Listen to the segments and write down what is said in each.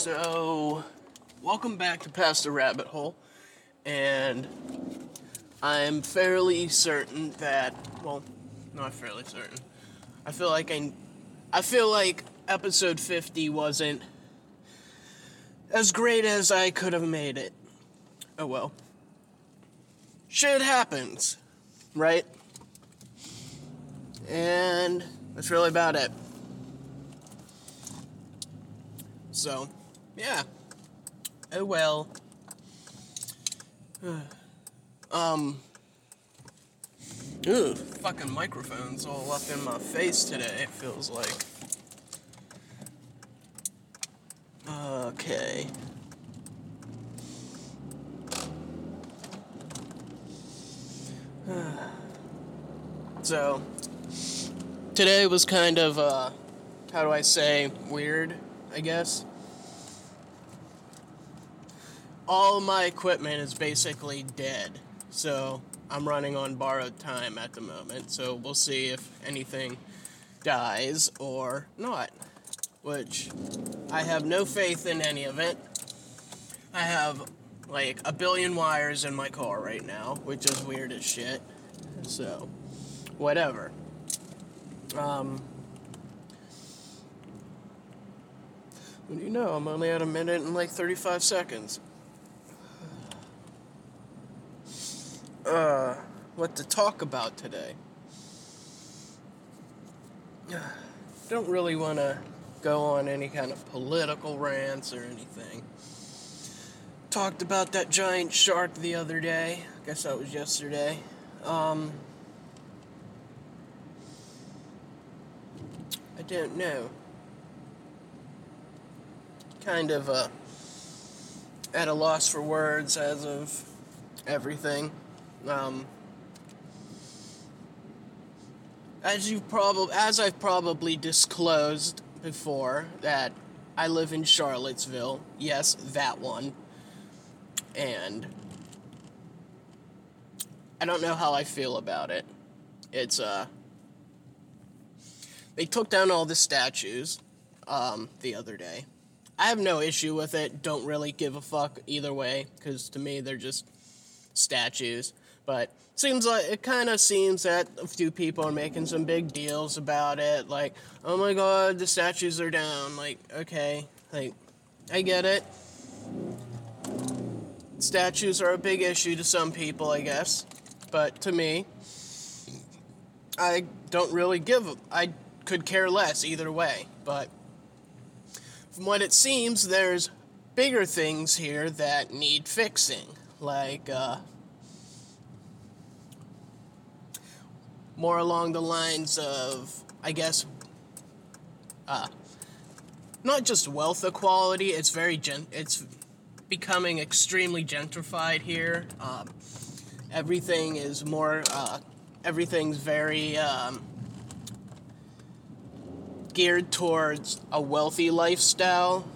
So, welcome back to Past the Rabbit Hole, and I'm fairly certain that, well, not fairly certain. I feel like I, I feel like episode 50 wasn't as great as I could have made it. Oh well. Shit happens, right? And that's really about it. So, yeah. Oh well. um. Ugh, fucking microphones all up in my face today, it feels like. Okay. so, today was kind of, uh, how do I say, weird, I guess. All my equipment is basically dead, so I'm running on borrowed time at the moment, so we'll see if anything dies or not. Which I have no faith in any of it. I have like a billion wires in my car right now, which is weird as shit. So, whatever. Um, what do you know? I'm only at a minute and like 35 seconds. Uh, what to talk about today? Don't really want to go on any kind of political rants or anything. Talked about that giant shark the other day. I guess that was yesterday. Um, I don't know. Kind of uh, at a loss for words as of everything. Um, as you probably as I've probably disclosed before that I live in Charlottesville. Yes, that one. And I don't know how I feel about it. It's uh they took down all the statues um, the other day. I have no issue with it. Don't really give a fuck either way cuz to me they're just statues. But seems like it kind of seems that a few people are making some big deals about it. Like, oh my god, the statues are down. Like, okay, like, I get it. Statues are a big issue to some people, I guess. But to me, I don't really give. I could care less either way. But from what it seems, there's bigger things here that need fixing. Like, uh, more along the lines of, I guess, uh, not just wealth equality. It's very gen. It's becoming extremely gentrified here. Um, everything is more. Uh, everything's very um, geared towards a wealthy lifestyle,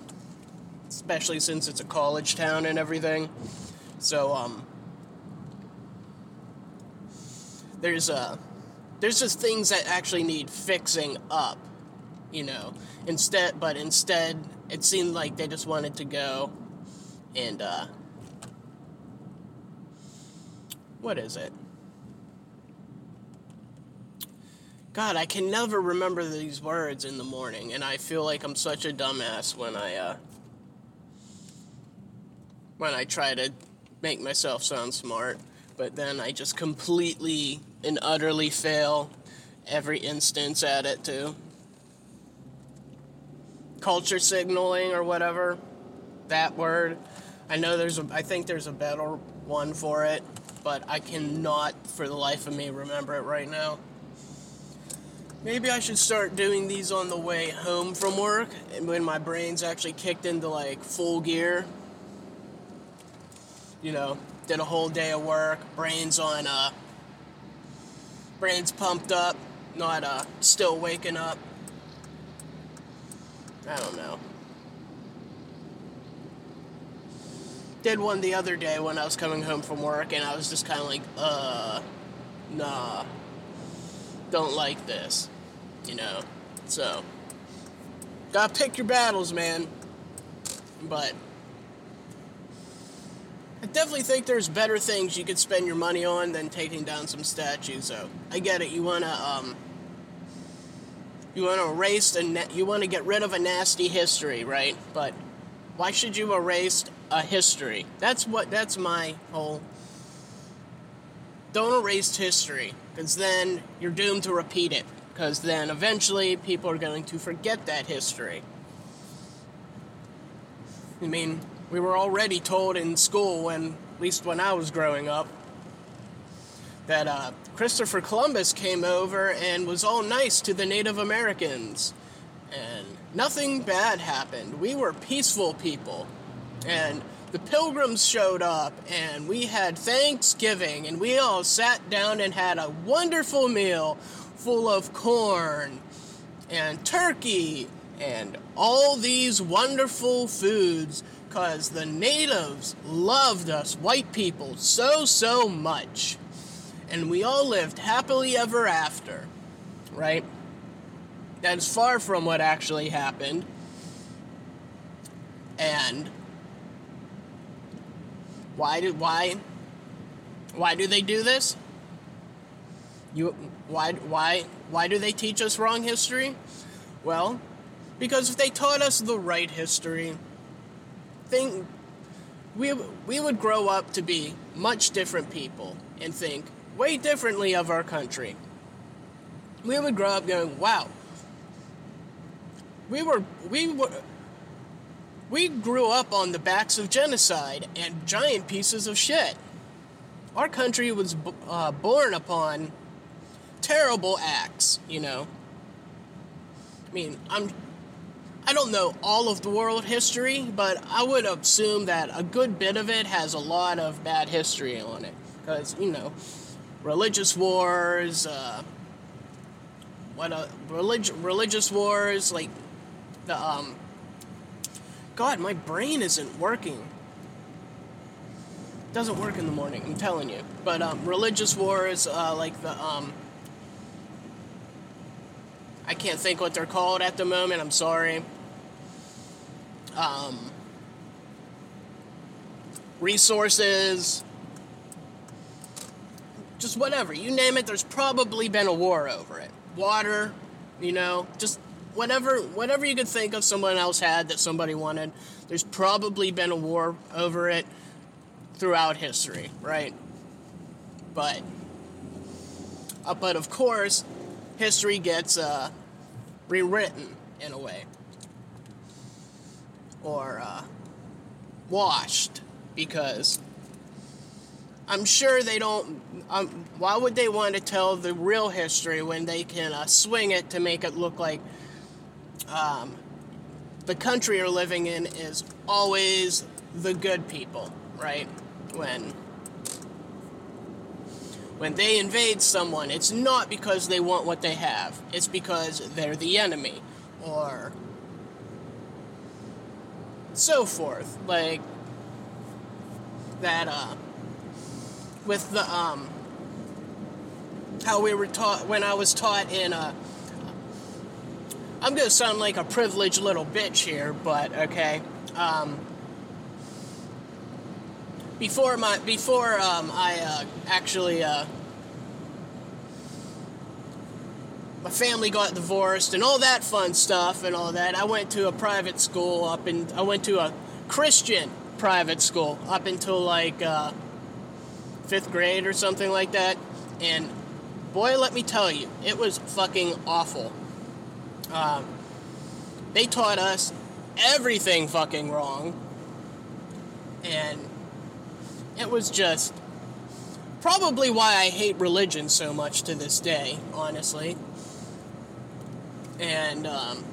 especially since it's a college town and everything. So um, there's a there's just things that actually need fixing up, you know. Instead, but instead, it seemed like they just wanted to go and uh, what is it? God, I can never remember these words in the morning, and I feel like I'm such a dumbass when I uh, when I try to make myself sound smart, but then I just completely and utterly fail every instance at it too. Culture signaling or whatever, that word. I know there's a, I think there's a better one for it, but I cannot for the life of me remember it right now. Maybe I should start doing these on the way home from work and when my brain's actually kicked into like full gear. You know, did a whole day of work, brains on uh brain's pumped up, not uh, still waking up. I don't know. Did one the other day when I was coming home from work, and I was just kind of like, uh, nah, don't like this, you know. So, gotta pick your battles, man. but I definitely think there's better things you could spend your money on than taking down some statues. So I get it. You wanna um, you wanna erase and na- you wanna get rid of a nasty history, right? But why should you erase a history? That's what. That's my whole. Don't erase history, because then you're doomed to repeat it. Because then eventually people are going to forget that history. I mean, we were already told in school, when at least when I was growing up, that uh, Christopher Columbus came over and was all nice to the Native Americans, and nothing bad happened. We were peaceful people, and the pilgrims showed up, and we had Thanksgiving, and we all sat down and had a wonderful meal full of corn and turkey and all these wonderful foods because the natives loved us white people so, so much. And we all lived happily ever after, right? That's far from what actually happened. And why did why why do they do this? You why why why do they teach us wrong history? Well, because if they taught us the right history, think we we would grow up to be much different people and think way differently of our country. We would grow up going, "Wow, we were we were we grew up on the backs of genocide and giant pieces of shit. Our country was uh, born upon terrible acts, you know. I mean, I'm don't know all of the world history, but I would assume that a good bit of it has a lot of bad history on it. Because, you know, religious wars, uh, what a relig- religious wars, like the um God, my brain isn't working. Doesn't work in the morning, I'm telling you. But um, religious wars, uh, like the um, I can't think what they're called at the moment. I'm sorry. Um, resources, just whatever you name it. There's probably been a war over it. Water, you know, just whatever whatever you could think of someone else had that somebody wanted. There's probably been a war over it throughout history, right? But uh, but of course, history gets uh, rewritten in a way or uh, washed because I'm sure they don't. Um, why would they want to tell the real history when they can uh, swing it to make it look like um, the country you're living in is always the good people, right? When when they invade someone, it's not because they want what they have. It's because they're the enemy or so forth. Like that uh with the um how we were taught when I was taught in uh I'm gonna sound like a privileged little bitch here, but okay. Um before my before um, I uh, actually uh, my family got divorced and all that fun stuff and all that. I went to a private school up in I went to a Christian private school up until like uh, fifth grade or something like that. And boy, let me tell you, it was fucking awful. Um, they taught us everything fucking wrong, and it was just probably why I hate religion so much to this day, honestly. And um,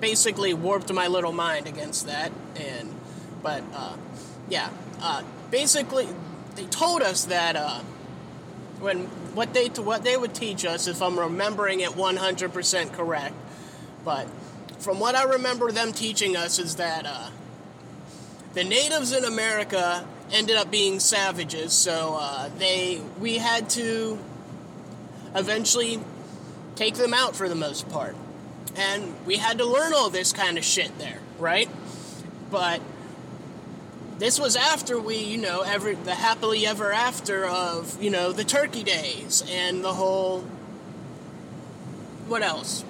basically warped my little mind against that. And but uh, yeah, uh, basically they told us that uh, when what they what they would teach us, if I'm remembering it 100% correct, but from what I remember them teaching us is that uh, the natives in America ended up being savages, so uh, they we had to eventually take them out for the most part, and we had to learn all this kind of shit there, right? But this was after we, you know, ever the happily ever after of, you know, the turkey days and the whole what else?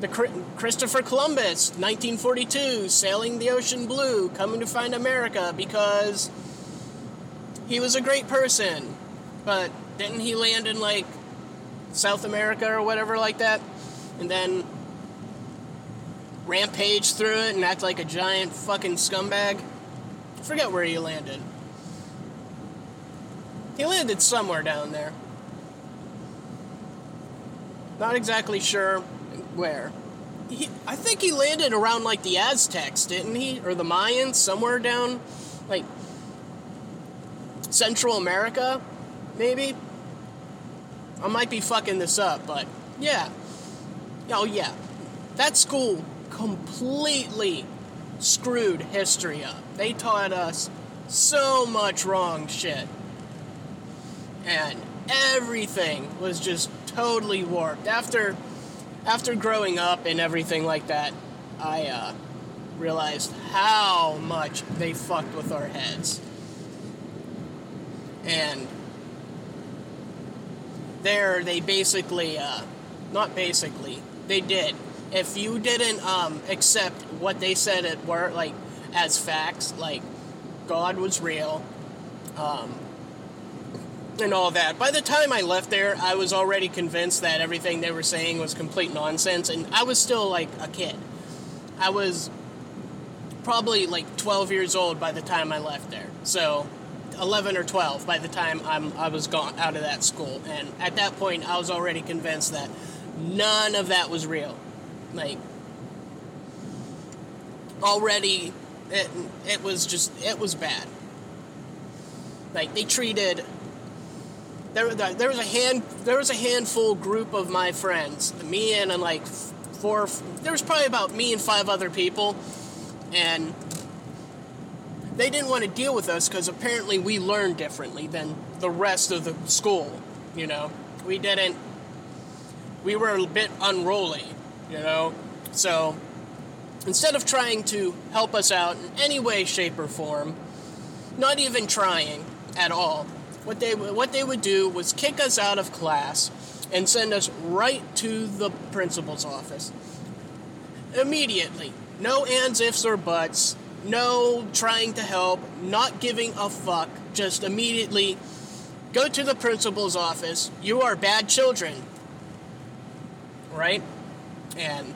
The Christopher Columbus, 1942, sailing the ocean blue, coming to find America because he was a great person. But didn't he land in like South America or whatever like that? And then rampage through it and act like a giant fucking scumbag? I forget where he landed. He landed somewhere down there. Not exactly sure where. He, I think he landed around like the Aztecs, didn't he? Or the Mayans, somewhere down like Central America, maybe? I might be fucking this up, but yeah. Oh, yeah. That school completely screwed history up. They taught us so much wrong shit. And everything was just totally warped. After after growing up and everything like that, I uh, realized how much they fucked with our heads. And there, they basically, uh, not basically, they did. If you didn't um, accept what they said it were like as facts, like God was real, um, and all that. By the time I left there, I was already convinced that everything they were saying was complete nonsense, and I was still like a kid. I was probably like 12 years old by the time I left there. So 11 or 12 by the time I'm, I was gone out of that school. And at that point, I was already convinced that none of that was real. Like, already, it, it was just, it was bad. Like, they treated there, there was a hand there was a handful group of my friends me and, and like four there was probably about me and five other people and they didn't want to deal with us because apparently we learned differently than the rest of the school you know we didn't we were a bit unruly you know so instead of trying to help us out in any way shape or form not even trying at all what they what they would do was kick us out of class and send us right to the principal's office immediately. No ands, ifs, or buts. No trying to help. Not giving a fuck. Just immediately go to the principal's office. You are bad children, right? And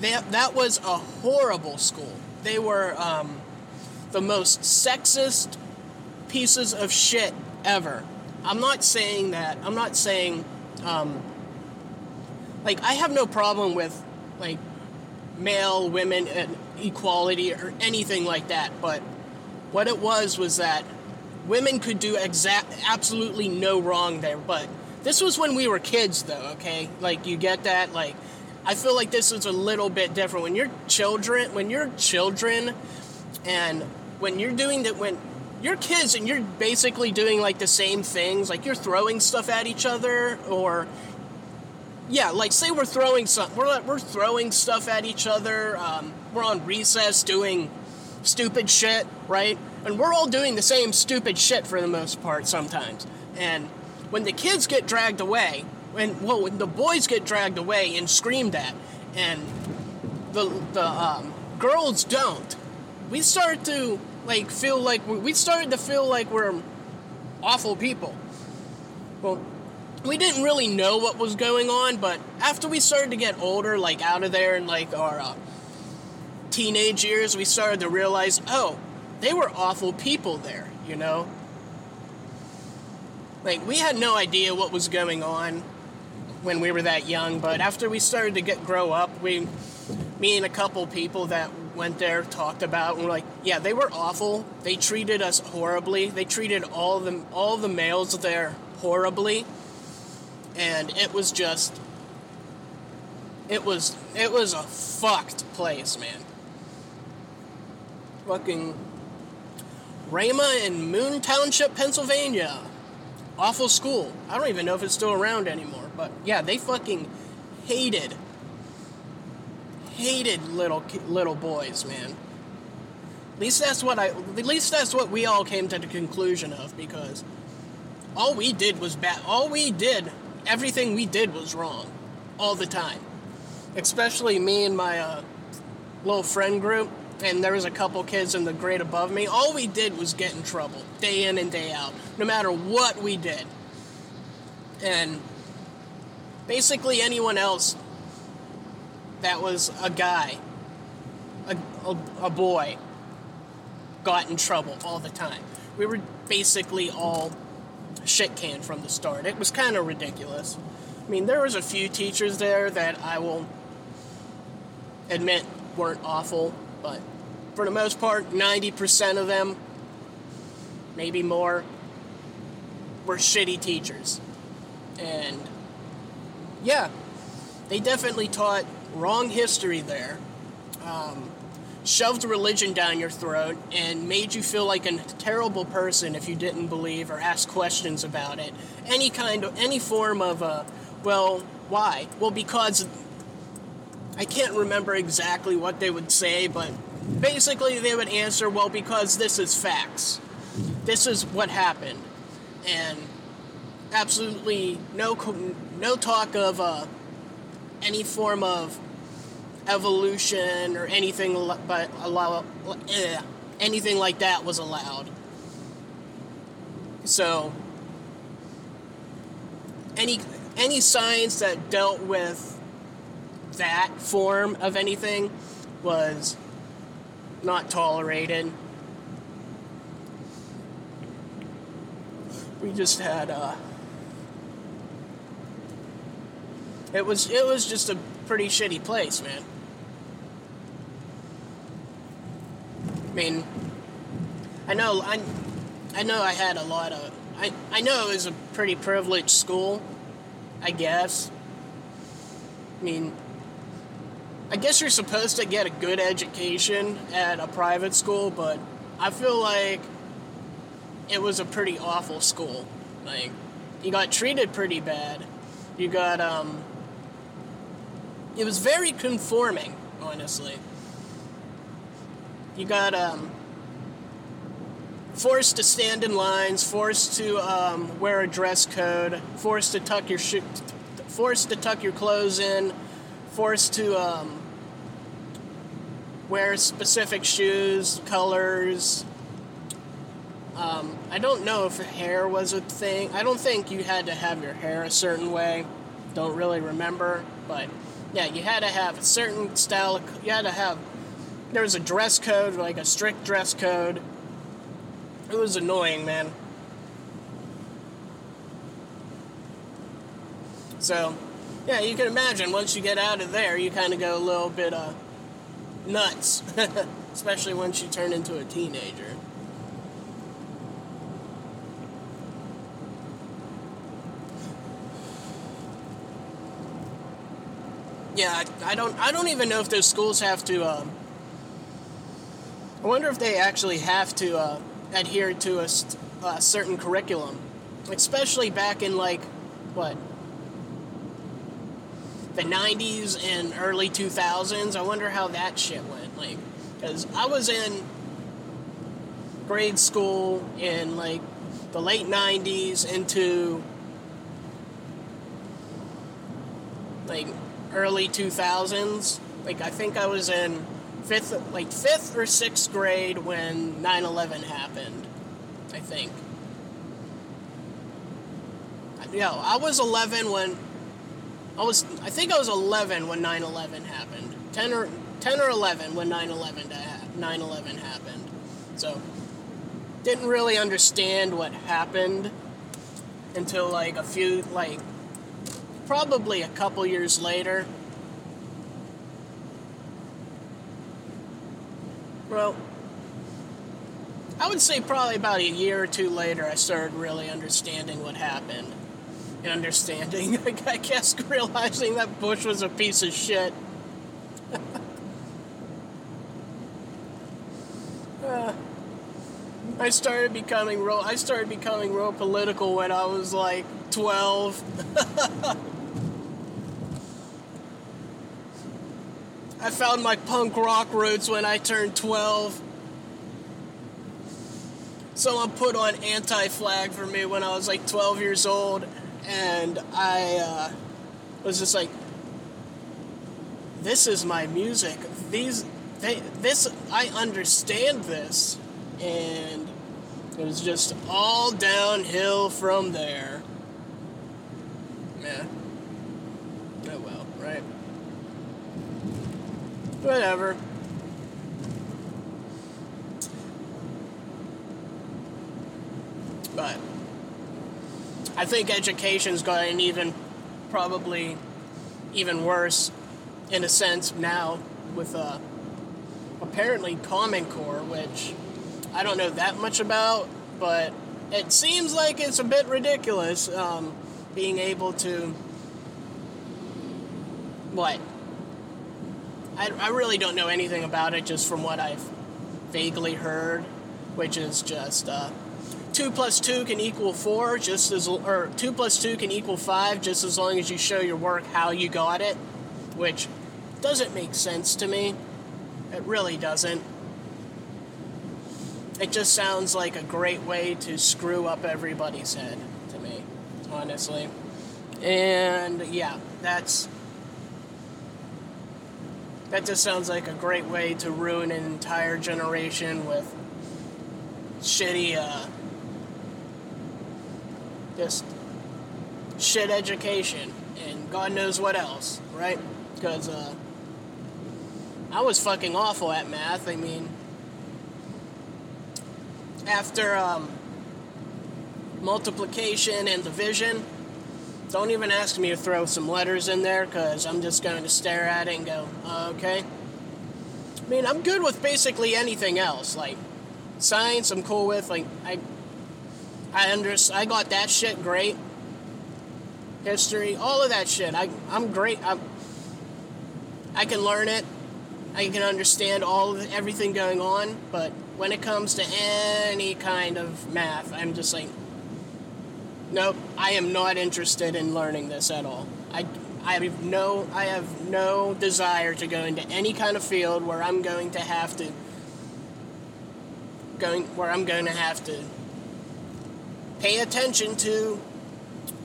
that that was a horrible school. They were um, the most sexist, pieces of shit ever. I'm not saying that. I'm not saying, um, like, I have no problem with, like, male, women, and equality or anything like that. But what it was was that women could do exact, absolutely no wrong there. But this was when we were kids, though. Okay, like you get that. Like, I feel like this is a little bit different when you're children. When you're children, and when you're doing that, when you're kids and you're basically doing like the same things like you're throwing stuff at each other or yeah like say we're throwing some we're, we're throwing stuff at each other um, we're on recess doing stupid shit right and we're all doing the same stupid shit for the most part sometimes and when the kids get dragged away when well when the boys get dragged away and screamed at and the the um, girls don't we start to like feel like we started to feel like we're awful people. Well, we didn't really know what was going on, but after we started to get older, like out of there and like our uh, teenage years, we started to realize, oh, they were awful people there, you know? Like, we had no idea what was going on when we were that young, but after we started to get grow up, we, me and a couple people that went there, talked about, and we're like, yeah, they were awful. They treated us horribly. They treated all the all the males there horribly, and it was just, it was it was a fucked place, man. Fucking Rama in Moon Township, Pennsylvania. Awful school. I don't even know if it's still around anymore, but yeah, they fucking hated hated little little boys, man. At least that's what I. At least that's what we all came to the conclusion of because all we did was bad. All we did, everything we did was wrong, all the time. Especially me and my uh, little friend group, and there was a couple kids in the grade above me. All we did was get in trouble, day in and day out, no matter what we did. And basically, anyone else that was a guy, a, a, a boy, got in trouble all the time. We were basically all shit canned from the start. It was kind of ridiculous. I mean, there was a few teachers there that I will admit weren't awful, but for the most part, 90% of them, maybe more, were shitty teachers. And yeah, they definitely taught wrong history there, um, shoved religion down your throat, and made you feel like a terrible person if you didn't believe or ask questions about it. Any kind of, any form of, uh, well, why? Well, because I can't remember exactly what they would say, but basically they would answer, well, because this is facts. This is what happened. And absolutely no, no talk of, uh, any form of evolution or anything but allow eh, anything like that was allowed. So any any science that dealt with that form of anything was not tolerated. We just had uh It was it was just a pretty shitty place, man. I mean, I know I, I know I had a lot of I I know it was a pretty privileged school, I guess. I mean, I guess you're supposed to get a good education at a private school, but I feel like it was a pretty awful school. Like, you got treated pretty bad. You got um, it was very conforming, honestly. You got um, forced to stand in lines, forced to um, wear a dress code, forced to tuck your forced to tuck your clothes in, forced to um, wear specific shoes, colors. Um, I don't know if hair was a thing. I don't think you had to have your hair a certain way. Don't really remember, but yeah, you had to have a certain style. You had to have. There was a dress code, like a strict dress code. It was annoying, man. So, yeah, you can imagine once you get out of there, you kind of go a little bit uh, nuts, especially once you turn into a teenager. yeah, I, I, don't. I don't even know if those schools have to. Um, I wonder if they actually have to uh, adhere to a, a certain curriculum, especially back in like what the '90s and early 2000s. I wonder how that shit went. Like, because I was in grade school in like the late 90s into like early 2000s. Like I think I was in fifth, like fifth or sixth grade when 9/11 happened. I think. Yeah, I was 11 when I was. I think I was 11 when 9/11 happened. 10 or 10 or 11 when 9/11 9/11 happened. So didn't really understand what happened until like a few like probably a couple years later. Well, I would say probably about a year or two later, I started really understanding what happened. And understanding, I guess, realizing that Bush was a piece of shit. uh, I started becoming real. I started becoming real political when I was like twelve. I found my punk rock roots when I turned 12. Someone put on Anti Flag for me when I was like 12 years old, and I uh, was just like, this is my music. These, they, this, I understand this. And it was just all downhill from there. Yeah. Oh well, right? Whatever. I think education's gotten even probably even worse in a sense now with uh, apparently Common Core, which I don't know that much about, but it seems like it's a bit ridiculous um, being able to. What? I, I really don't know anything about it just from what I've vaguely heard, which is just uh, 2 plus 2 can equal 4, just as, or 2 plus 2 can equal 5, just as long as you show your work how you got it, which doesn't make sense to me. It really doesn't. It just sounds like a great way to screw up everybody's head to me, honestly. And yeah, that's that just sounds like a great way to ruin an entire generation with shitty uh just shit education and God knows what else, right? Because uh I was fucking awful at math. I mean, after um, multiplication and division, don't even ask me to throw some letters in there because I'm just going to stare at it and go, okay. I mean, I'm good with basically anything else. Like science, I'm cool with. Like I, I under, I got that shit great. History, all of that shit. I, I'm great. I'm, I can learn it. I can understand all of everything going on, but when it comes to any kind of math, I'm just like, nope, I am not interested in learning this at all. I, I have no, I have no desire to go into any kind of field where I'm going to have to, going where I'm going to have to pay attention to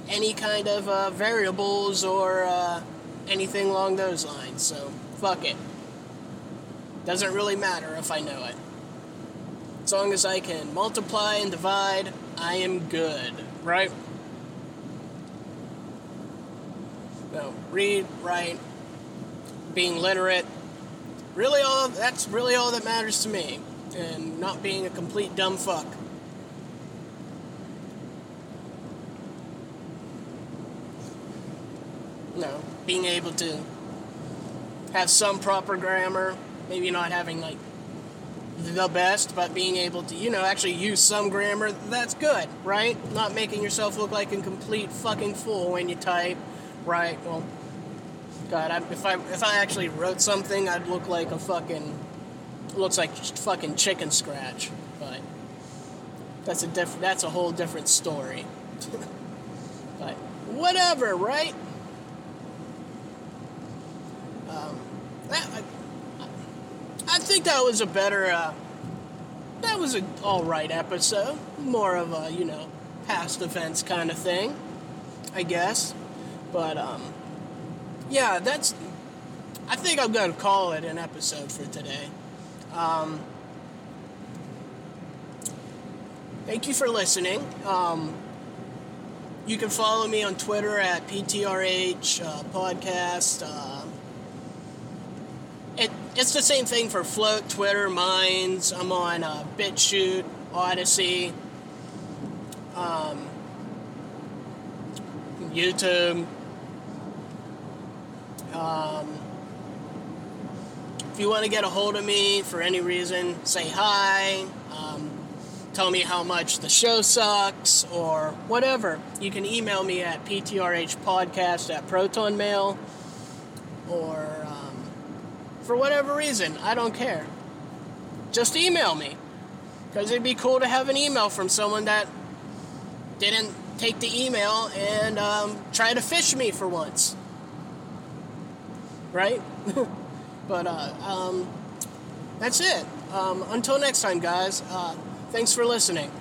any kind of uh, variables or uh, anything along those lines. So fuck it. Doesn't really matter if I know it. As long as I can multiply and divide, I am good, right? So, read, write, being literate, really all that's really all that matters to me, and not being a complete dumb fuck. No, being able to have some proper grammar, maybe not having like the best, but being able to, you know, actually use some grammar, that's good, right? Not making yourself look like a complete fucking fool when you type, right? Well, God, I, if I if I actually wrote something, I'd look like a fucking looks like fucking chicken scratch, but that's a diff- that's a whole different story. but whatever, right? Um, that, I think that was a better, uh, that was an alright episode. More of a, you know, past events kind of thing, I guess. But, um, yeah, that's, I think I'm going to call it an episode for today. Um, thank you for listening. Um, you can follow me on Twitter at PTRH uh, Podcast. Uh, it, it's the same thing for Flote, Twitter, Minds. I'm on uh, BitChute, Odysee, um, YouTube. Um, if you want to get a hold of me for any reason, say hi. Um, tell me how much the show sucks or whatever. You can email me at ptrhpodcast at protonmail or for whatever reason. I don't care. Just email me. Because it'd be cool to have an email from someone that didn't take the email and um, try to fish me for once. Right? But uh, um, that's it. Um, until next time, guys. Uh, thanks for listening.